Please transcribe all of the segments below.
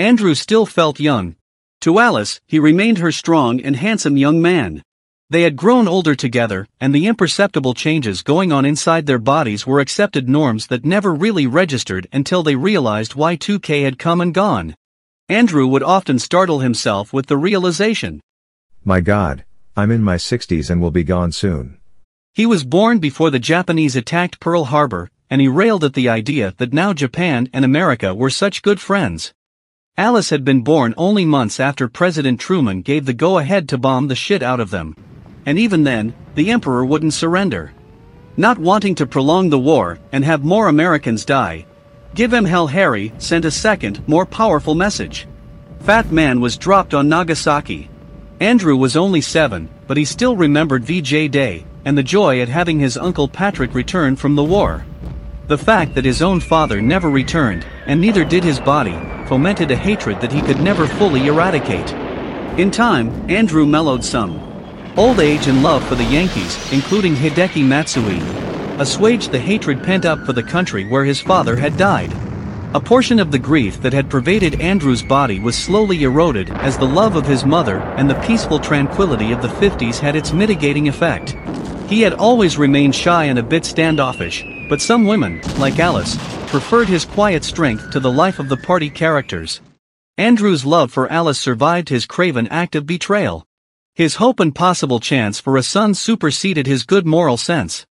Andrew still felt young. To Alice, he remained her strong and handsome young man. They had grown older together, and the imperceptible changes going on inside their bodies were accepted norms that never really registered until they realized Y2K had come and gone. Andrew would often startle himself with the realization. My god, I'm in my 60s and will be gone soon. He was born before the Japanese attacked Pearl Harbor, and he railed at the idea that now Japan and America were such good friends. Alice had been born only months after President Truman gave the go-ahead to bomb the shit out of them. And even then, the emperor wouldn't surrender. Not wanting to prolong the war and have more Americans die, Give 'em Hell Harry sent a second, more powerful message. Fat Man was dropped on Nagasaki. Andrew was only seven, but he still remembered VJ Day, and the joy at having his uncle Patrick return from the war. The fact that his own father never returned, and neither did his body, fomented a hatred that he could never fully eradicate. In time, Andrew mellowed some. Old age and love for the Yankees, including Hideki Matsui, assuaged the hatred pent up for the country where his father had died. A portion of the grief that had pervaded Andrew's body was slowly eroded as the love of his mother and the peaceful tranquility of the 50s had its mitigating effect. He had always remained shy and a bit standoffish, but some women, like Alice, preferred his quiet strength to the life of the party characters. Andrew's love for Alice survived his craven act of betrayal. His hope and possible chance for a son superseded his good moral sense.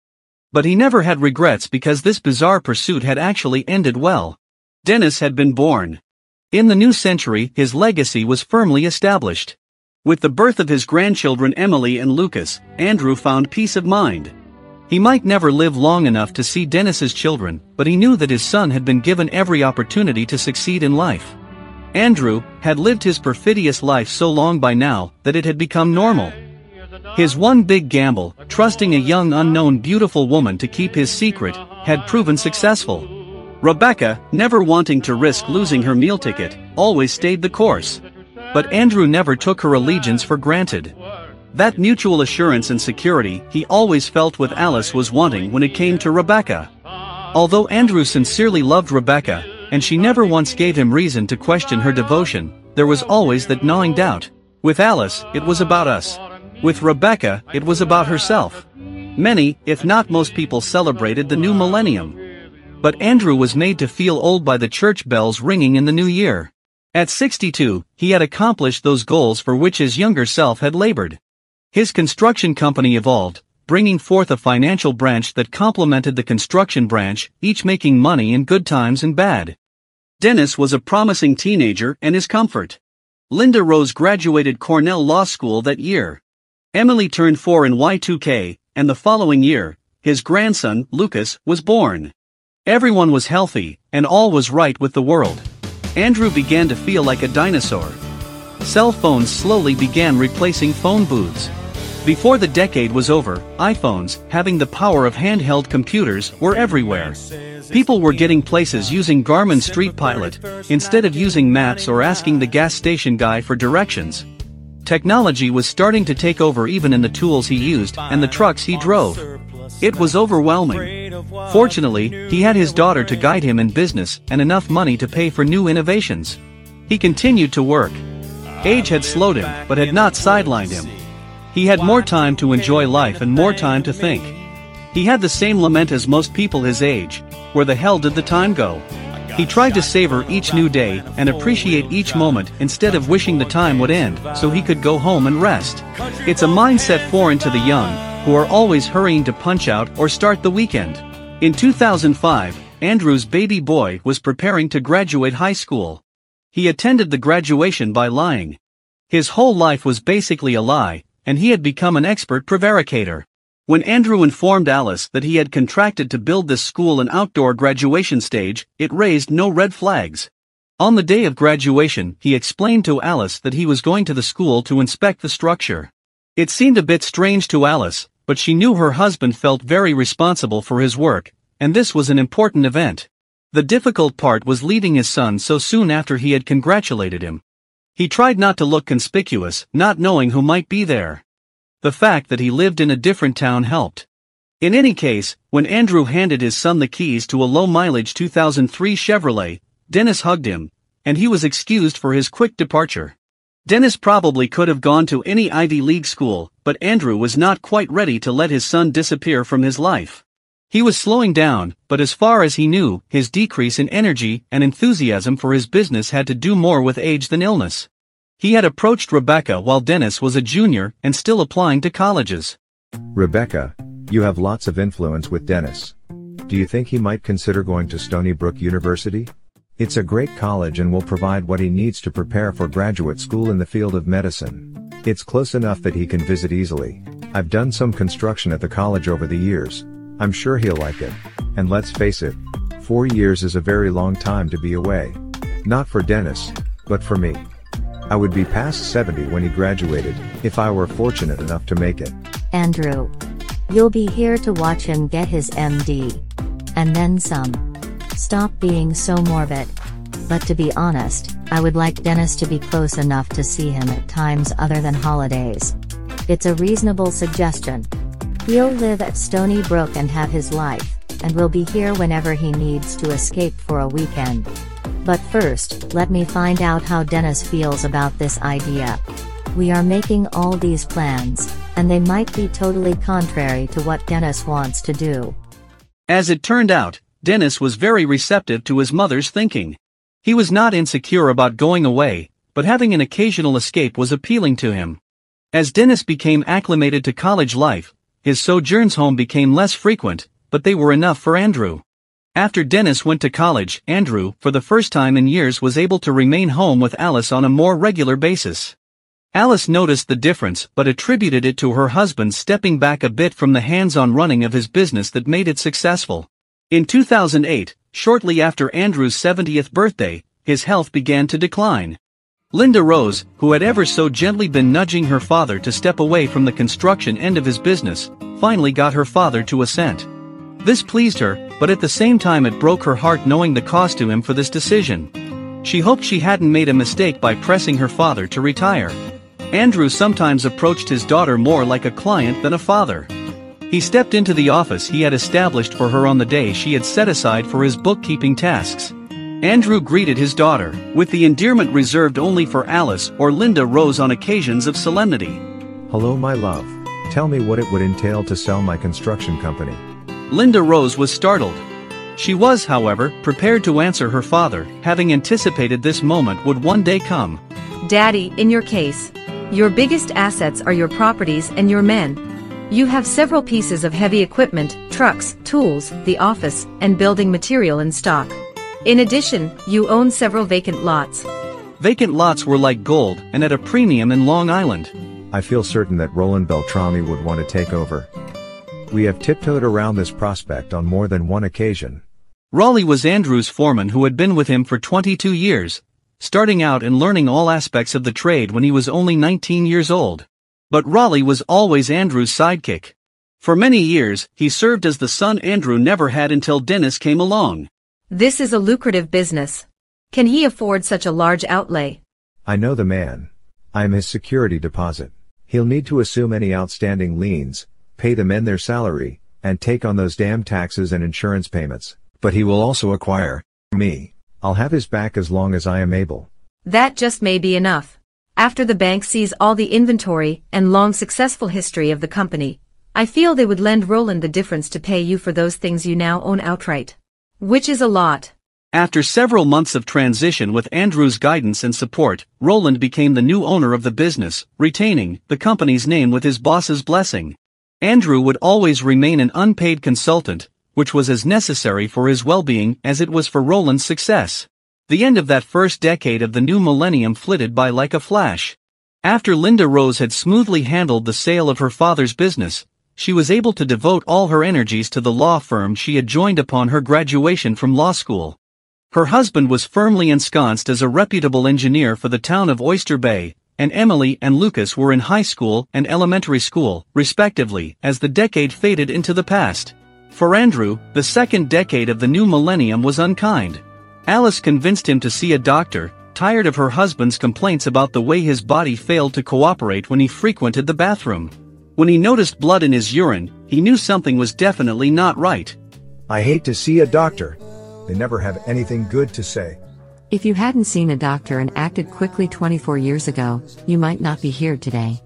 But he never had regrets because this bizarre pursuit had actually ended well. Dennis had been born. In the new century, his legacy was firmly established. With the birth of his grandchildren Emily and Lucas, Andrew found peace of mind. He might never live long enough to see Dennis's children, but he knew that his son had been given every opportunity to succeed in life. Andrew had lived his perfidious life so long by now that it had become normal. His one big gamble, trusting a young unknown beautiful woman to keep his secret, had proven successful. Rebecca, never wanting to risk losing her meal ticket, always stayed the course. But Andrew never took her allegiance for granted. That mutual assurance and security he always felt with Alice was wanting when it came to Rebecca. Although Andrew sincerely loved Rebecca, and she never once gave him reason to question her devotion, there was always that gnawing doubt. With Alice, it was about us. With Rebecca, it was about herself. Many, if not most people celebrated the new millennium. But Andrew was made to feel old by the church bells ringing in the new year. At 62, he had accomplished those goals for which his younger self had labored. His construction company evolved, bringing forth a financial branch that complemented the construction branch, each making money in good times and bad. Dennis was a promising teenager and his comfort. Linda Rose graduated Cornell Law School that year. Emily turned 4 in Y2K, and the following year, his grandson, Lucas, was born. Everyone was healthy, and all was right with the world. Andrew began to feel like a dinosaur. Cell phones slowly began replacing phone booths. Before the decade was over, iPhones, having the power of handheld computers, were everywhere. People were getting places using Garmin Street Pilot, instead of using maps or asking the gas station guy for directions. Technology was starting to take over even in the tools he used and the trucks he drove. It was overwhelming. Fortunately, he had his daughter to guide him in business and enough money to pay for new innovations. He continued to work. Age had slowed him, but had not sidelined him. He had more time to enjoy life and more time to think. He had the same lament as most people his age. Where the hell did the time go? He tried to savor each new day and appreciate each moment instead of wishing the time would end so he could go home and rest. It's a mindset foreign to the young, who are always hurrying to punch out or start the weekend. In 2005, Andrew's baby boy was preparing to graduate high school. He attended the graduation by lying. His whole life was basically a lie, and he had become an expert prevaricator. When Andrew informed Alice that he had contracted to build this school an outdoor graduation stage, it raised no red flags. On the day of graduation, he explained to Alice that he was going to the school to inspect the structure. It seemed a bit strange to Alice, but she knew her husband felt very responsible for his work, and this was an important event. The difficult part was leaving his son so soon after he had congratulated him. He tried not to look conspicuous, not knowing who might be there. The fact that he lived in a different town helped. In any case, when Andrew handed his son the keys to a low-mileage 2003 Chevrolet, Dennis hugged him, and he was excused for his quick departure. Dennis probably could have gone to any Ivy League school, but Andrew was not quite ready to let his son disappear from his life. He was slowing down, but as far as he knew, his decrease in energy and enthusiasm for his business had to do more with age than illness. He had approached Rebecca while Dennis was a junior and still applying to colleges. Rebecca, you have lots of influence with Dennis. Do you think he might consider going to Stony Brook University? It's a great college and will provide what he needs to prepare for graduate school in the field of medicine. It's close enough that he can visit easily. I've done some construction at the college over the years. I'm sure he'll like it. And let's face it, four years is a very long time to be away. Not for Dennis, but for me. I would be past 70 when he graduated, if I were fortunate enough to make it. Andrew. You'll be here to watch him get his MD. And then some. Stop being so morbid. But to be honest, I would like Dennis to be close enough to see him at times other than holidays. It's a reasonable suggestion. He'll live at Stony Brook and have his life, and will be here whenever he needs to escape for a weekend. But first, let me find out how Dennis feels about this idea. We are making all these plans, and they might be totally contrary to what Dennis wants to do. As it turned out, Dennis was very receptive to his mother's thinking. He was not insecure about going away, but having an occasional escape was appealing to him. As Dennis became acclimated to college life, his sojourns home became less frequent, but they were enough for Andrew. After Dennis went to college, Andrew, for the first time in years, was able to remain home with Alice on a more regular basis. Alice noticed the difference but attributed it to her husband stepping back a bit from the hands-on running of his business that made it successful. In 2008, shortly after Andrew's 70th birthday, his health began to decline. Linda Rose, who had ever so gently been nudging her father to step away from the construction end of his business, finally got her father to assent. This pleased her, but at the same time it broke her heart knowing the cost to him for this decision. She hoped she hadn't made a mistake by pressing her father to retire. Andrew sometimes approached his daughter more like a client than a father. He stepped into the office he had established for her on the day she had set aside for his bookkeeping tasks. Andrew greeted his daughter, with the endearment reserved only for Alice or Linda Rose on occasions of solemnity. Hello my love. Tell me what it would entail to sell my construction company. Linda Rose was startled. She was, however, prepared to answer her father, having anticipated this moment would one day come. Daddy, in your case, your biggest assets are your properties and your men. You have several pieces of heavy equipment, trucks, tools, the office, and building material in stock. In addition, you own several vacant lots. Vacant lots were like gold and at a premium in Long Island. I feel certain that Roland Beltrami would want to take over. We have tiptoed around this prospect on more than one occasion. Raleigh was Andrew's foreman who had been with him for 22 years, starting out and learning all aspects of the trade when he was only 19 years old. But Raleigh was always Andrew's sidekick. For many years, he served as the son Andrew never had until Dennis came along. This is a lucrative business. Can he afford such a large outlay? I know the man. I am his security deposit. He'll need to assume any outstanding liens, pay the men their salary, and take on those damn taxes and insurance payments. But he will also acquire me. I'll have his back as long as I am able. That just may be enough. After the bank sees all the inventory and long successful history of the company, I feel they would lend Roland the difference to pay you for those things you now own outright. Which is a lot. After several months of transition with Andrew's guidance and support, Roland became the new owner of the business, retaining the company's name with his boss's blessing. Andrew would always remain an unpaid consultant, which was as necessary for his well-being as it was for Roland's success. The end of that first decade of the new millennium flitted by like a flash. After Linda Rose had smoothly handled the sale of her father's business, she was able to devote all her energies to the law firm she had joined upon her graduation from law school. Her husband was firmly ensconced as a reputable engineer for the town of Oyster Bay, and Emily and Lucas were in high school and elementary school, respectively, as the decade faded into the past. For Andrew, the second decade of the new millennium was unkind. Alice convinced him to see a doctor, tired of her husband's complaints about the way his body failed to cooperate when he frequented the bathroom. When he noticed blood in his urine, he knew something was definitely not right. I hate to see a doctor. They never have anything good to say. If you hadn't seen a doctor and acted quickly 24 years ago, you might not be here today.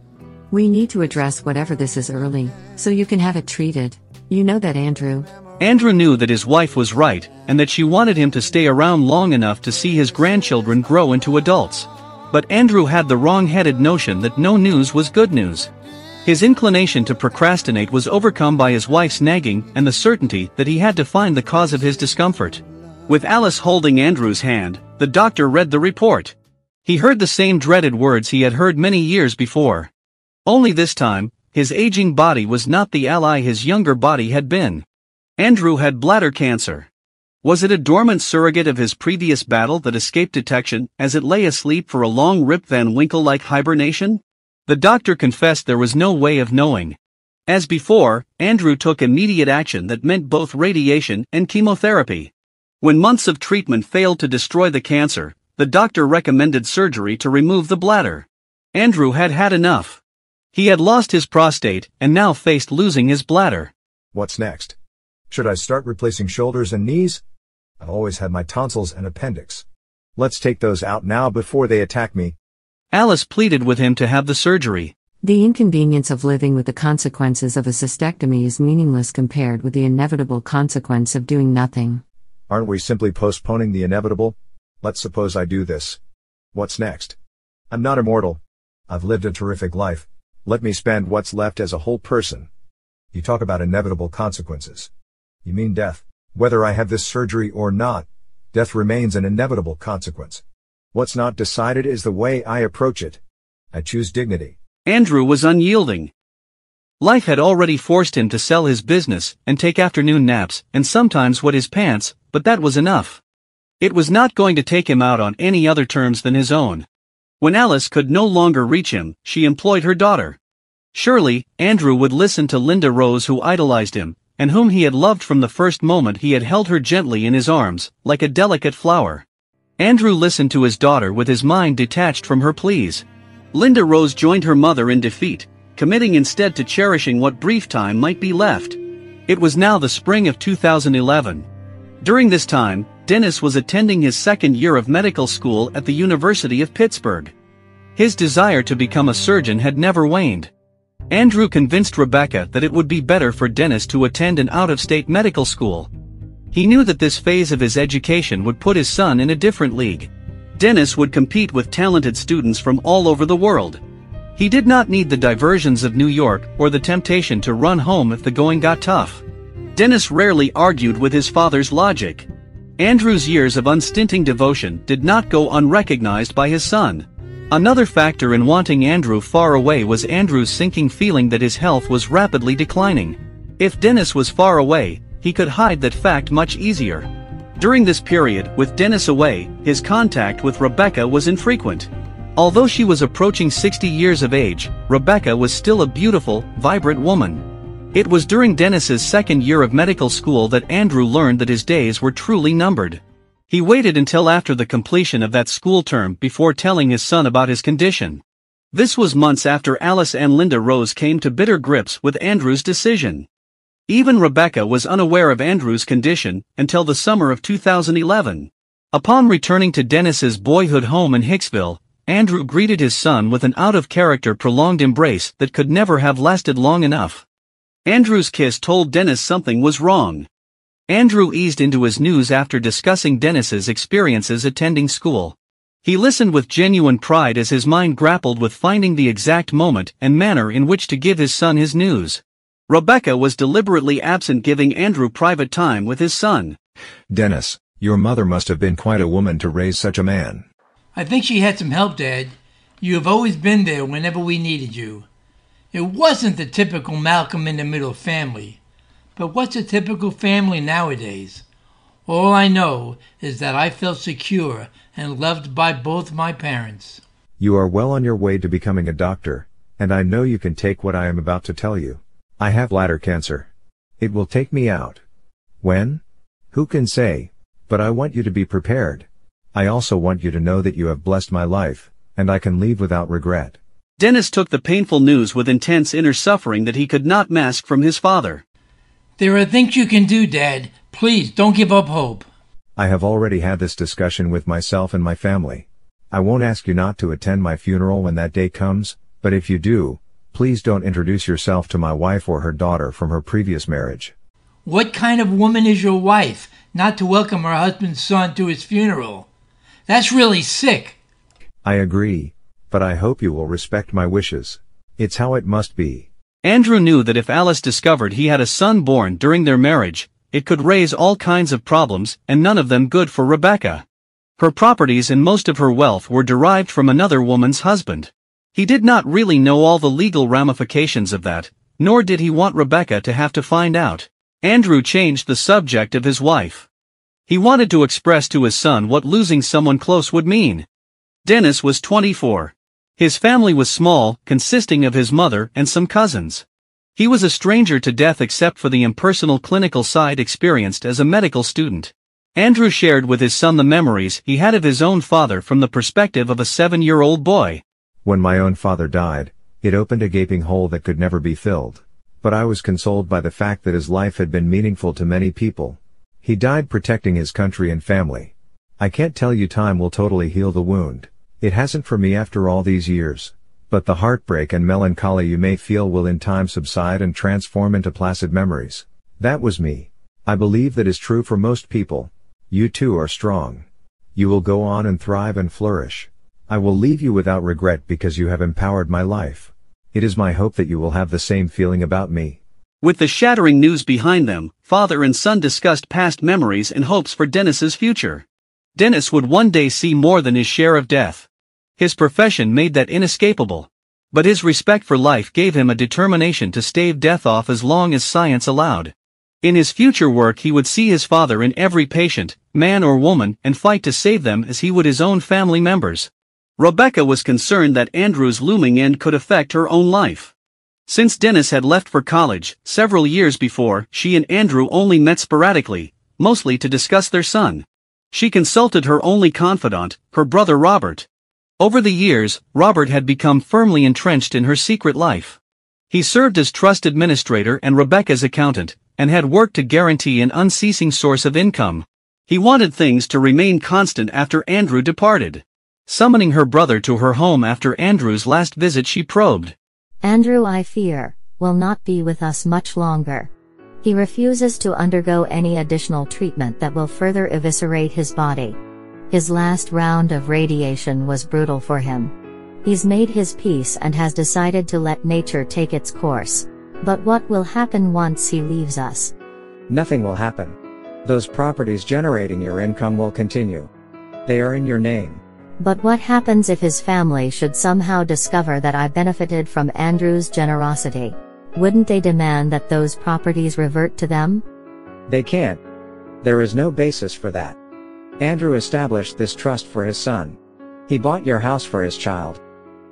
We need to address whatever this is early, so you can have it treated. You know that, Andrew. Andrew knew that his wife was right, and that she wanted him to stay around long enough to see his grandchildren grow into adults. But Andrew had the wrong-headed notion that no news was good news. His inclination to procrastinate was overcome by his wife's nagging and the certainty that he had to find the cause of his discomfort. With Alice holding Andrew's hand, the doctor read the report. He heard the same dreaded words he had heard many years before. Only this time, his aging body was not the ally his younger body had been. Andrew had bladder cancer. Was it a dormant surrogate of his previous battle that escaped detection as it lay asleep for a long Rip Van Winkle-like hibernation? The doctor confessed there was no way of knowing. As before, Andrew took immediate action that meant both radiation and chemotherapy. When months of treatment failed to destroy the cancer, the doctor recommended surgery to remove the bladder. Andrew had had enough. He had lost his prostate and now faced losing his bladder. What's next? Should I start replacing shoulders and knees? I've always had my tonsils and appendix. Let's take those out now before they attack me. Alice pleaded with him to have the surgery. The inconvenience of living with the consequences of a cystectomy is meaningless compared with the inevitable consequence of doing nothing. Aren't we simply postponing the inevitable? Let's suppose I do this. What's next? I'm not immortal. I've lived a terrific life. Let me spend what's left as a whole person. You talk about inevitable consequences. You mean death. Whether I have this surgery or not, death remains an inevitable consequence. What's not decided is the way I approach it. I choose dignity. Andrew was unyielding. Life had already forced him to sell his business and take afternoon naps and sometimes wet his pants, but that was enough. It was not going to take him out on any other terms than his own. When Alice could no longer reach him, she employed her daughter. Surely, Andrew would listen to Linda Rose who idolized him, and whom he had loved from the first moment he had held her gently in his arms, like a delicate flower. Andrew listened to his daughter with his mind detached from her pleas. Linda Rose joined her mother in defeat, committing instead to cherishing what brief time might be left. It was now the spring of 2011. During this time, Dennis was attending his second year of medical school at the University of Pittsburgh. His desire to become a surgeon had never waned. Andrew convinced Rebecca that it would be better for Dennis to attend an out-of-state medical school. He knew that this phase of his education would put his son in a different league. Dennis would compete with talented students from all over the world. He did not need the diversions of New York or the temptation to run home if the going got tough. Dennis rarely argued with his father's logic. Andrew's years of unstinting devotion did not go unrecognized by his son. Another factor in wanting Andrew far away was Andrew's sinking feeling that his health was rapidly declining. If Dennis was far away, he could hide that fact much easier. During this period, with Dennis away, his contact with Rebecca was infrequent. Although she was approaching 60 years of age, Rebecca was still a beautiful, vibrant woman. It was during Dennis's second year of medical school that Andrew learned that his days were truly numbered. He waited until after the completion of that school term before telling his son about his condition. This was months after Alice and Linda Rose came to bitter grips with Andrew's decision. Even Rebecca was unaware of Andrew's condition until the summer of 2011. Upon returning to Dennis's boyhood home in Hicksville, Andrew greeted his son with an out-of-character prolonged embrace that could never have lasted long enough. Andrew's kiss told Dennis something was wrong. Andrew eased into his news after discussing Dennis's experiences attending school. He listened with genuine pride as his mind grappled with finding the exact moment and manner in which to give his son his news. Rebecca was deliberately absent giving Andrew private time with his son. Dennis, your mother must have been quite a woman to raise such a man. I think she had some help, Dad. You have always been there whenever we needed you. It wasn't the typical Malcolm in the Middle family. But what's a typical family nowadays? All I know is that I felt secure and loved by both my parents. You are well on your way to becoming a doctor, and I know you can take what I am about to tell you. I have bladder cancer. It will take me out. When? Who can say? But I want you to be prepared. I also want you to know that you have blessed my life, and I can leave without regret. Dennis took the painful news with intense inner suffering that he could not mask from his father. There are things you can do, Dad. Please don't give up hope. I have already had this discussion with myself and my family. I won't ask you not to attend my funeral when that day comes, but if you do, please don't introduce yourself to my wife or her daughter from her previous marriage. What kind of woman is your wife not to welcome her husband's son to his funeral? That's really sick. I agree, but I hope you will respect my wishes. It's how it must be. Andrew knew that if Alice discovered he had a son born during their marriage, it could raise all kinds of problems and none of them good for Rebecca. Her properties and most of her wealth were derived from another woman's husband. He did not really know all the legal ramifications of that, nor did he want Rebecca to have to find out. Andrew changed the subject of his wife. He wanted to express to his son what losing someone close would mean. Dennis was 24. His family was small, consisting of his mother and some cousins. He was a stranger to death except for the impersonal clinical side experienced as a medical student. Andrew shared with his son the memories he had of his own father from the perspective of a seven-year-old boy. When my own father died, it opened a gaping hole that could never be filled. But I was consoled by the fact that his life had been meaningful to many people. He died protecting his country and family. I can't tell you time will totally heal the wound. It hasn't for me after all these years. But the heartbreak and melancholy you may feel will in time subside and transform into placid memories. That was me. I believe that is true for most people. You too are strong. You will go on and thrive and flourish. I will leave you without regret because you have empowered my life. It is my hope that you will have the same feeling about me. With the shattering news behind them, father and son discussed past memories and hopes for Dennis's future. Dennis would one day see more than his share of death. His profession made that inescapable. But his respect for life gave him a determination to stave death off as long as science allowed. In his future work he would see his father in every patient, man or woman, and fight to save them as he would his own family members. Rebecca was concerned that Andrew's looming end could affect her own life. Since Dennis had left for college, several years before, she and Andrew only met sporadically, mostly to discuss their son. She consulted her only confidant, her brother Robert. Over the years, Robert had become firmly entrenched in her secret life. He served as trust administrator and Rebecca's accountant, and had worked to guarantee an unceasing source of income. He wanted things to remain constant after Andrew departed. Summoning her brother to her home after Andrew's last visit she probed. Andrew I fear, will not be with us much longer. He refuses to undergo any additional treatment that will further eviscerate his body. His last round of radiation was brutal for him. He's made his peace and has decided to let nature take its course. But what will happen once he leaves us? Nothing will happen. Those properties generating your income will continue. They are in your name. But what happens if his family should somehow discover that I benefited from Andrew's generosity? Wouldn't they demand that those properties revert to them? They can't. There is no basis for that. Andrew established this trust for his son. He bought your house for his child.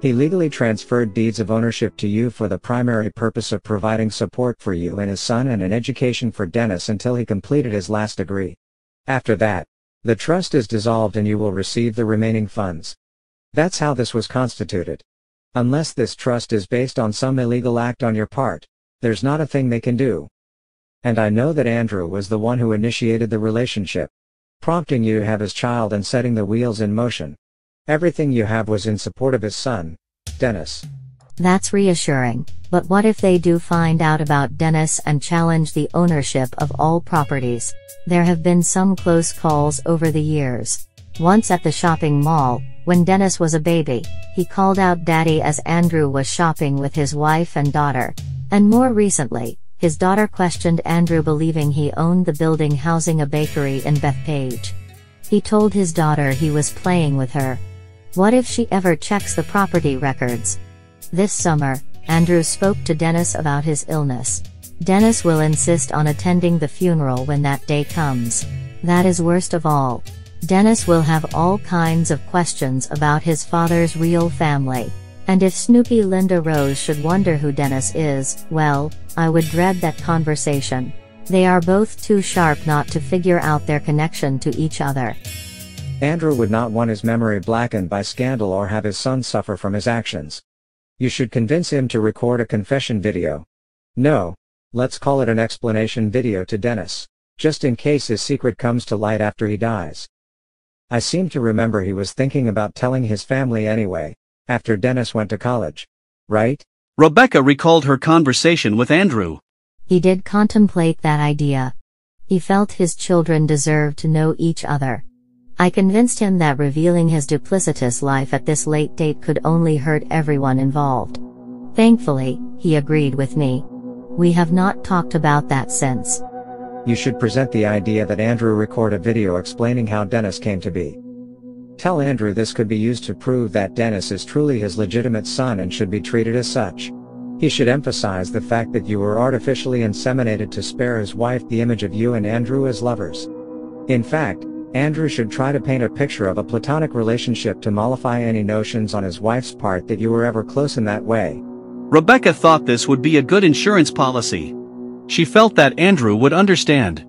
He legally transferred deeds of ownership to you for the primary purpose of providing support for you and his son and an education for Dennis until he completed his last degree. After that, the trust is dissolved and you will receive the remaining funds. That's how this was constituted. Unless this trust is based on some illegal act on your part, there's not a thing they can do. And I know that Andrew was the one who initiated the relationship, prompting you to have his child and setting the wheels in motion. Everything you have was in support of his son, Dennis. That's reassuring, but what if they do find out about Dennis and challenge the ownership of all properties? There have been some close calls over the years. Once at the shopping mall, when Dennis was a baby, he called out daddy as Andrew was shopping with his wife and daughter. And more recently, his daughter questioned Andrew believing he owned the building housing a bakery in Bethpage. He told his daughter he was playing with her. What if she ever checks the property records? This summer, Andrew spoke to Dennis about his illness. Dennis will insist on attending the funeral when that day comes. That is worst of all. Dennis will have all kinds of questions about his father's real family. And if Snoopy Linda Rose should wonder who Dennis is, well, I would dread that conversation. They are both too sharp not to figure out their connection to each other. Andrew would not want his memory blackened by scandal or have his son suffer from his actions. You should convince him to record a confession video. No. Let's call it an explanation video to Dennis. just in case his secret comes to light after he dies. I seem to remember he was thinking about telling his family anyway, after Dennis went to college. Right? Rebecca recalled her conversation with Andrew. He did contemplate that idea. He felt his children deserved to know each other. I convinced him that revealing his duplicitous life at this late date could only hurt everyone involved. Thankfully, he agreed with me. We have not talked about that since. You should present the idea that Andrew record a video explaining how Dennis came to be. Tell Andrew this could be used to prove that Dennis is truly his legitimate son and should be treated as such. He should emphasize the fact that you were artificially inseminated to spare his wife the image of you and Andrew as lovers. In fact, Andrew should try to paint a picture of a platonic relationship to mollify any notions on his wife's part that you were ever close in that way. Rebecca thought this would be a good insurance policy. She felt that Andrew would understand.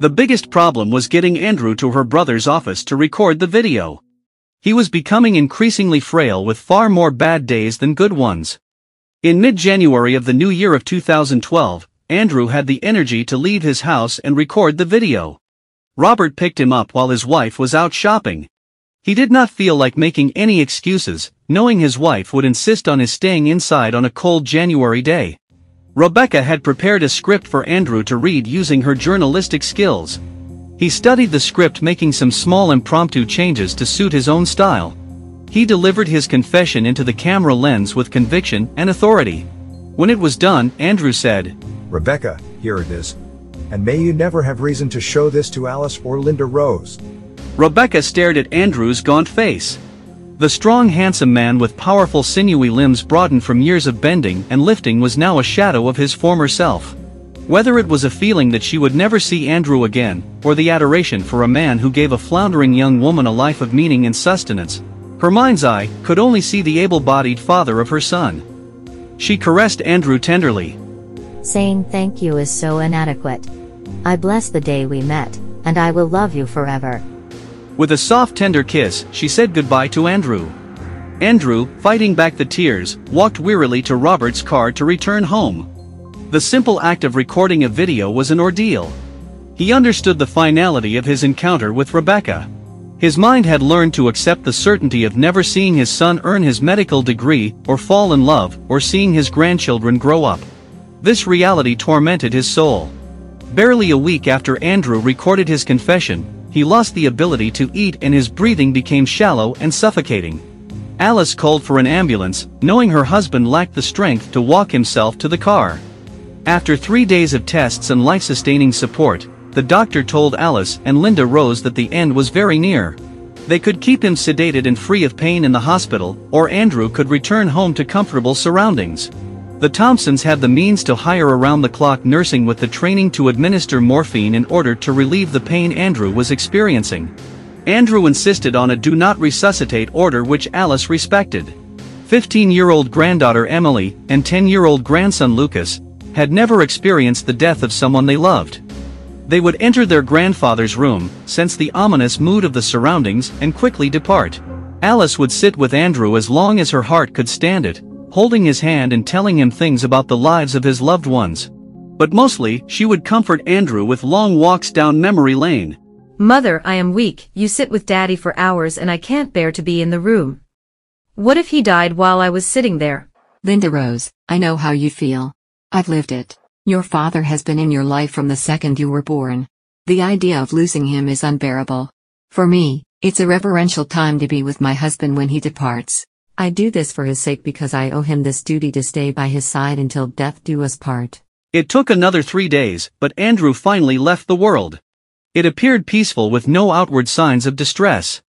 The biggest problem was getting Andrew to her brother's office to record the video. He was becoming increasingly frail with far more bad days than good ones. In mid-January of the new year of 2012, Andrew had the energy to leave his house and record the video. Robert picked him up while his wife was out shopping. He did not feel like making any excuses, knowing his wife would insist on his staying inside on a cold January day. Rebecca had prepared a script for Andrew to read using her journalistic skills. He studied the script making some small impromptu changes to suit his own style. He delivered his confession into the camera lens with conviction and authority. When it was done, Andrew said, Rebecca, here it is. And may you never have reason to show this to Alice or Linda Rose. Rebecca stared at Andrew's gaunt face. The strong handsome man with powerful sinewy limbs broadened from years of bending and lifting was now a shadow of his former self. Whether it was a feeling that she would never see Andrew again, or the adoration for a man who gave a floundering young woman a life of meaning and sustenance, her mind's eye could only see the able-bodied father of her son. She caressed Andrew tenderly. Saying thank you is so inadequate. I bless the day we met, and I will love you forever. With a soft tender kiss, she said goodbye to Andrew. Andrew, fighting back the tears, walked wearily to Robert's car to return home. The simple act of recording a video was an ordeal. He understood the finality of his encounter with Rebecca. His mind had learned to accept the certainty of never seeing his son earn his medical degree, or fall in love, or seeing his grandchildren grow up. This reality tormented his soul. Barely a week after Andrew recorded his confession, he lost the ability to eat and his breathing became shallow and suffocating. Alice called for an ambulance, knowing her husband lacked the strength to walk himself to the car. After three days of tests and life-sustaining support, the doctor told Alice and Linda Rose that the end was very near. They could keep him sedated and free of pain in the hospital, or Andrew could return home to comfortable surroundings. The Thompsons had the means to hire around-the-clock nursing with the training to administer morphine in order to relieve the pain Andrew was experiencing. Andrew insisted on a do not resuscitate order which Alice respected. 15-year-old granddaughter Emily and 10-year-old grandson Lucas had never experienced the death of someone they loved. They would enter their grandfather's room, sense the ominous mood of the surroundings, and quickly depart. Alice would sit with Andrew as long as her heart could stand it, holding his hand and telling him things about the lives of his loved ones. But mostly, she would comfort Andrew with long walks down memory lane. Mother, I am weak, you sit with daddy for hours and I can't bear to be in the room. What if he died while I was sitting there? Linda Rose, I know how you feel. I've lived it. Your father has been in your life from the second you were born. The idea of losing him is unbearable. For me, it's a reverential time to be with my husband when he departs. I do this for his sake because I owe him this duty to stay by his side until death do us part. It took another three days, but Andrew finally left the world. It appeared peaceful with no outward signs of distress.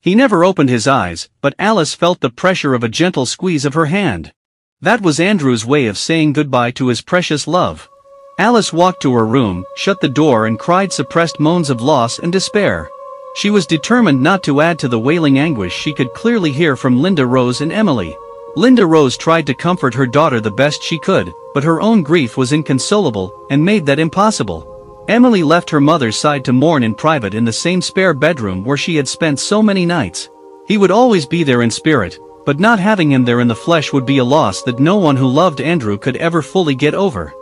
He never opened his eyes, but Alice felt the pressure of a gentle squeeze of her hand. That was Andrew's way of saying goodbye to his precious love. Alice walked to her room, shut the door and cried suppressed moans of loss and despair. She was determined not to add to the wailing anguish she could clearly hear from Linda Rose and Emily. Linda Rose tried to comfort her daughter the best she could, but her own grief was inconsolable, and made that impossible. Emily left her mother's side to mourn in private in the same spare bedroom where she had spent so many nights. He would always be there in spirit, but not having him there in the flesh would be a loss that no one who loved Andrew could ever fully get over.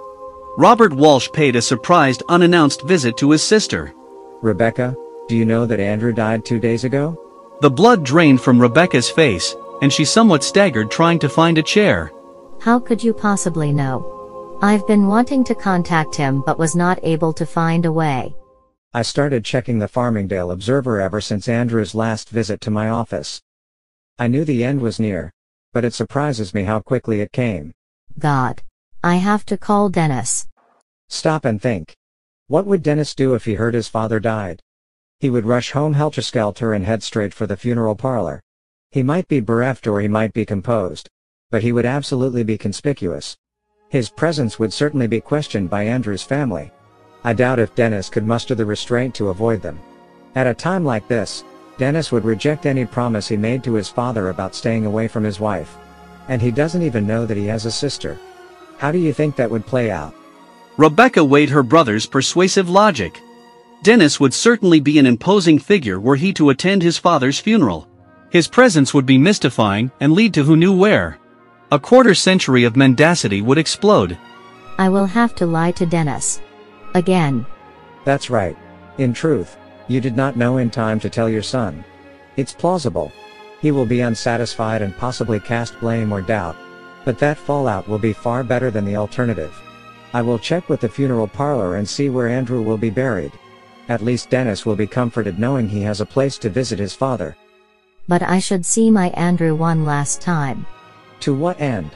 Robert Walsh paid a surprised unannounced visit to his sister. Rebecca, do you know that Andrew died two days ago? The blood drained from Rebecca's face, and she somewhat staggered trying to find a chair. How could you possibly know? I've been wanting to contact him but was not able to find a way. I started checking the Farmingdale Observer ever since Andrew's last visit to my office. I knew the end was near, but it surprises me how quickly it came. God. I have to call Dennis. Stop and think. What would Dennis do if he heard his father died? He would rush home helter-skelter and head straight for the funeral parlor. He might be bereft or he might be composed. But he would absolutely be conspicuous. His presence would certainly be questioned by Andrew's family. I doubt if Dennis could muster the restraint to avoid them. At a time like this, Dennis would reject any promise he made to his father about staying away from his wife. And he doesn't even know that he has a sister. How do you think that would play out? Rebecca weighed her brother's persuasive logic. Dennis would certainly be an imposing figure were he to attend his father's funeral. His presence would be mystifying and lead to who knew where. A quarter century of mendacity would explode. I will have to lie to Dennis. Again. That's right. In truth, you did not know in time to tell your son. It's plausible. He will be unsatisfied and possibly cast blame or doubt. But that fallout will be far better than the alternative. I will check with the funeral parlor and see where Andrew will be buried. At least Dennis will be comforted knowing he has a place to visit his father. But I should see my Andrew one last time. To what end?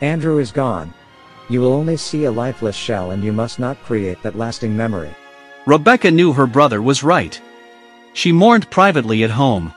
Andrew is gone. You will only see a lifeless shell and you must not create that lasting memory. Rebecca knew her brother was right. She mourned privately at home.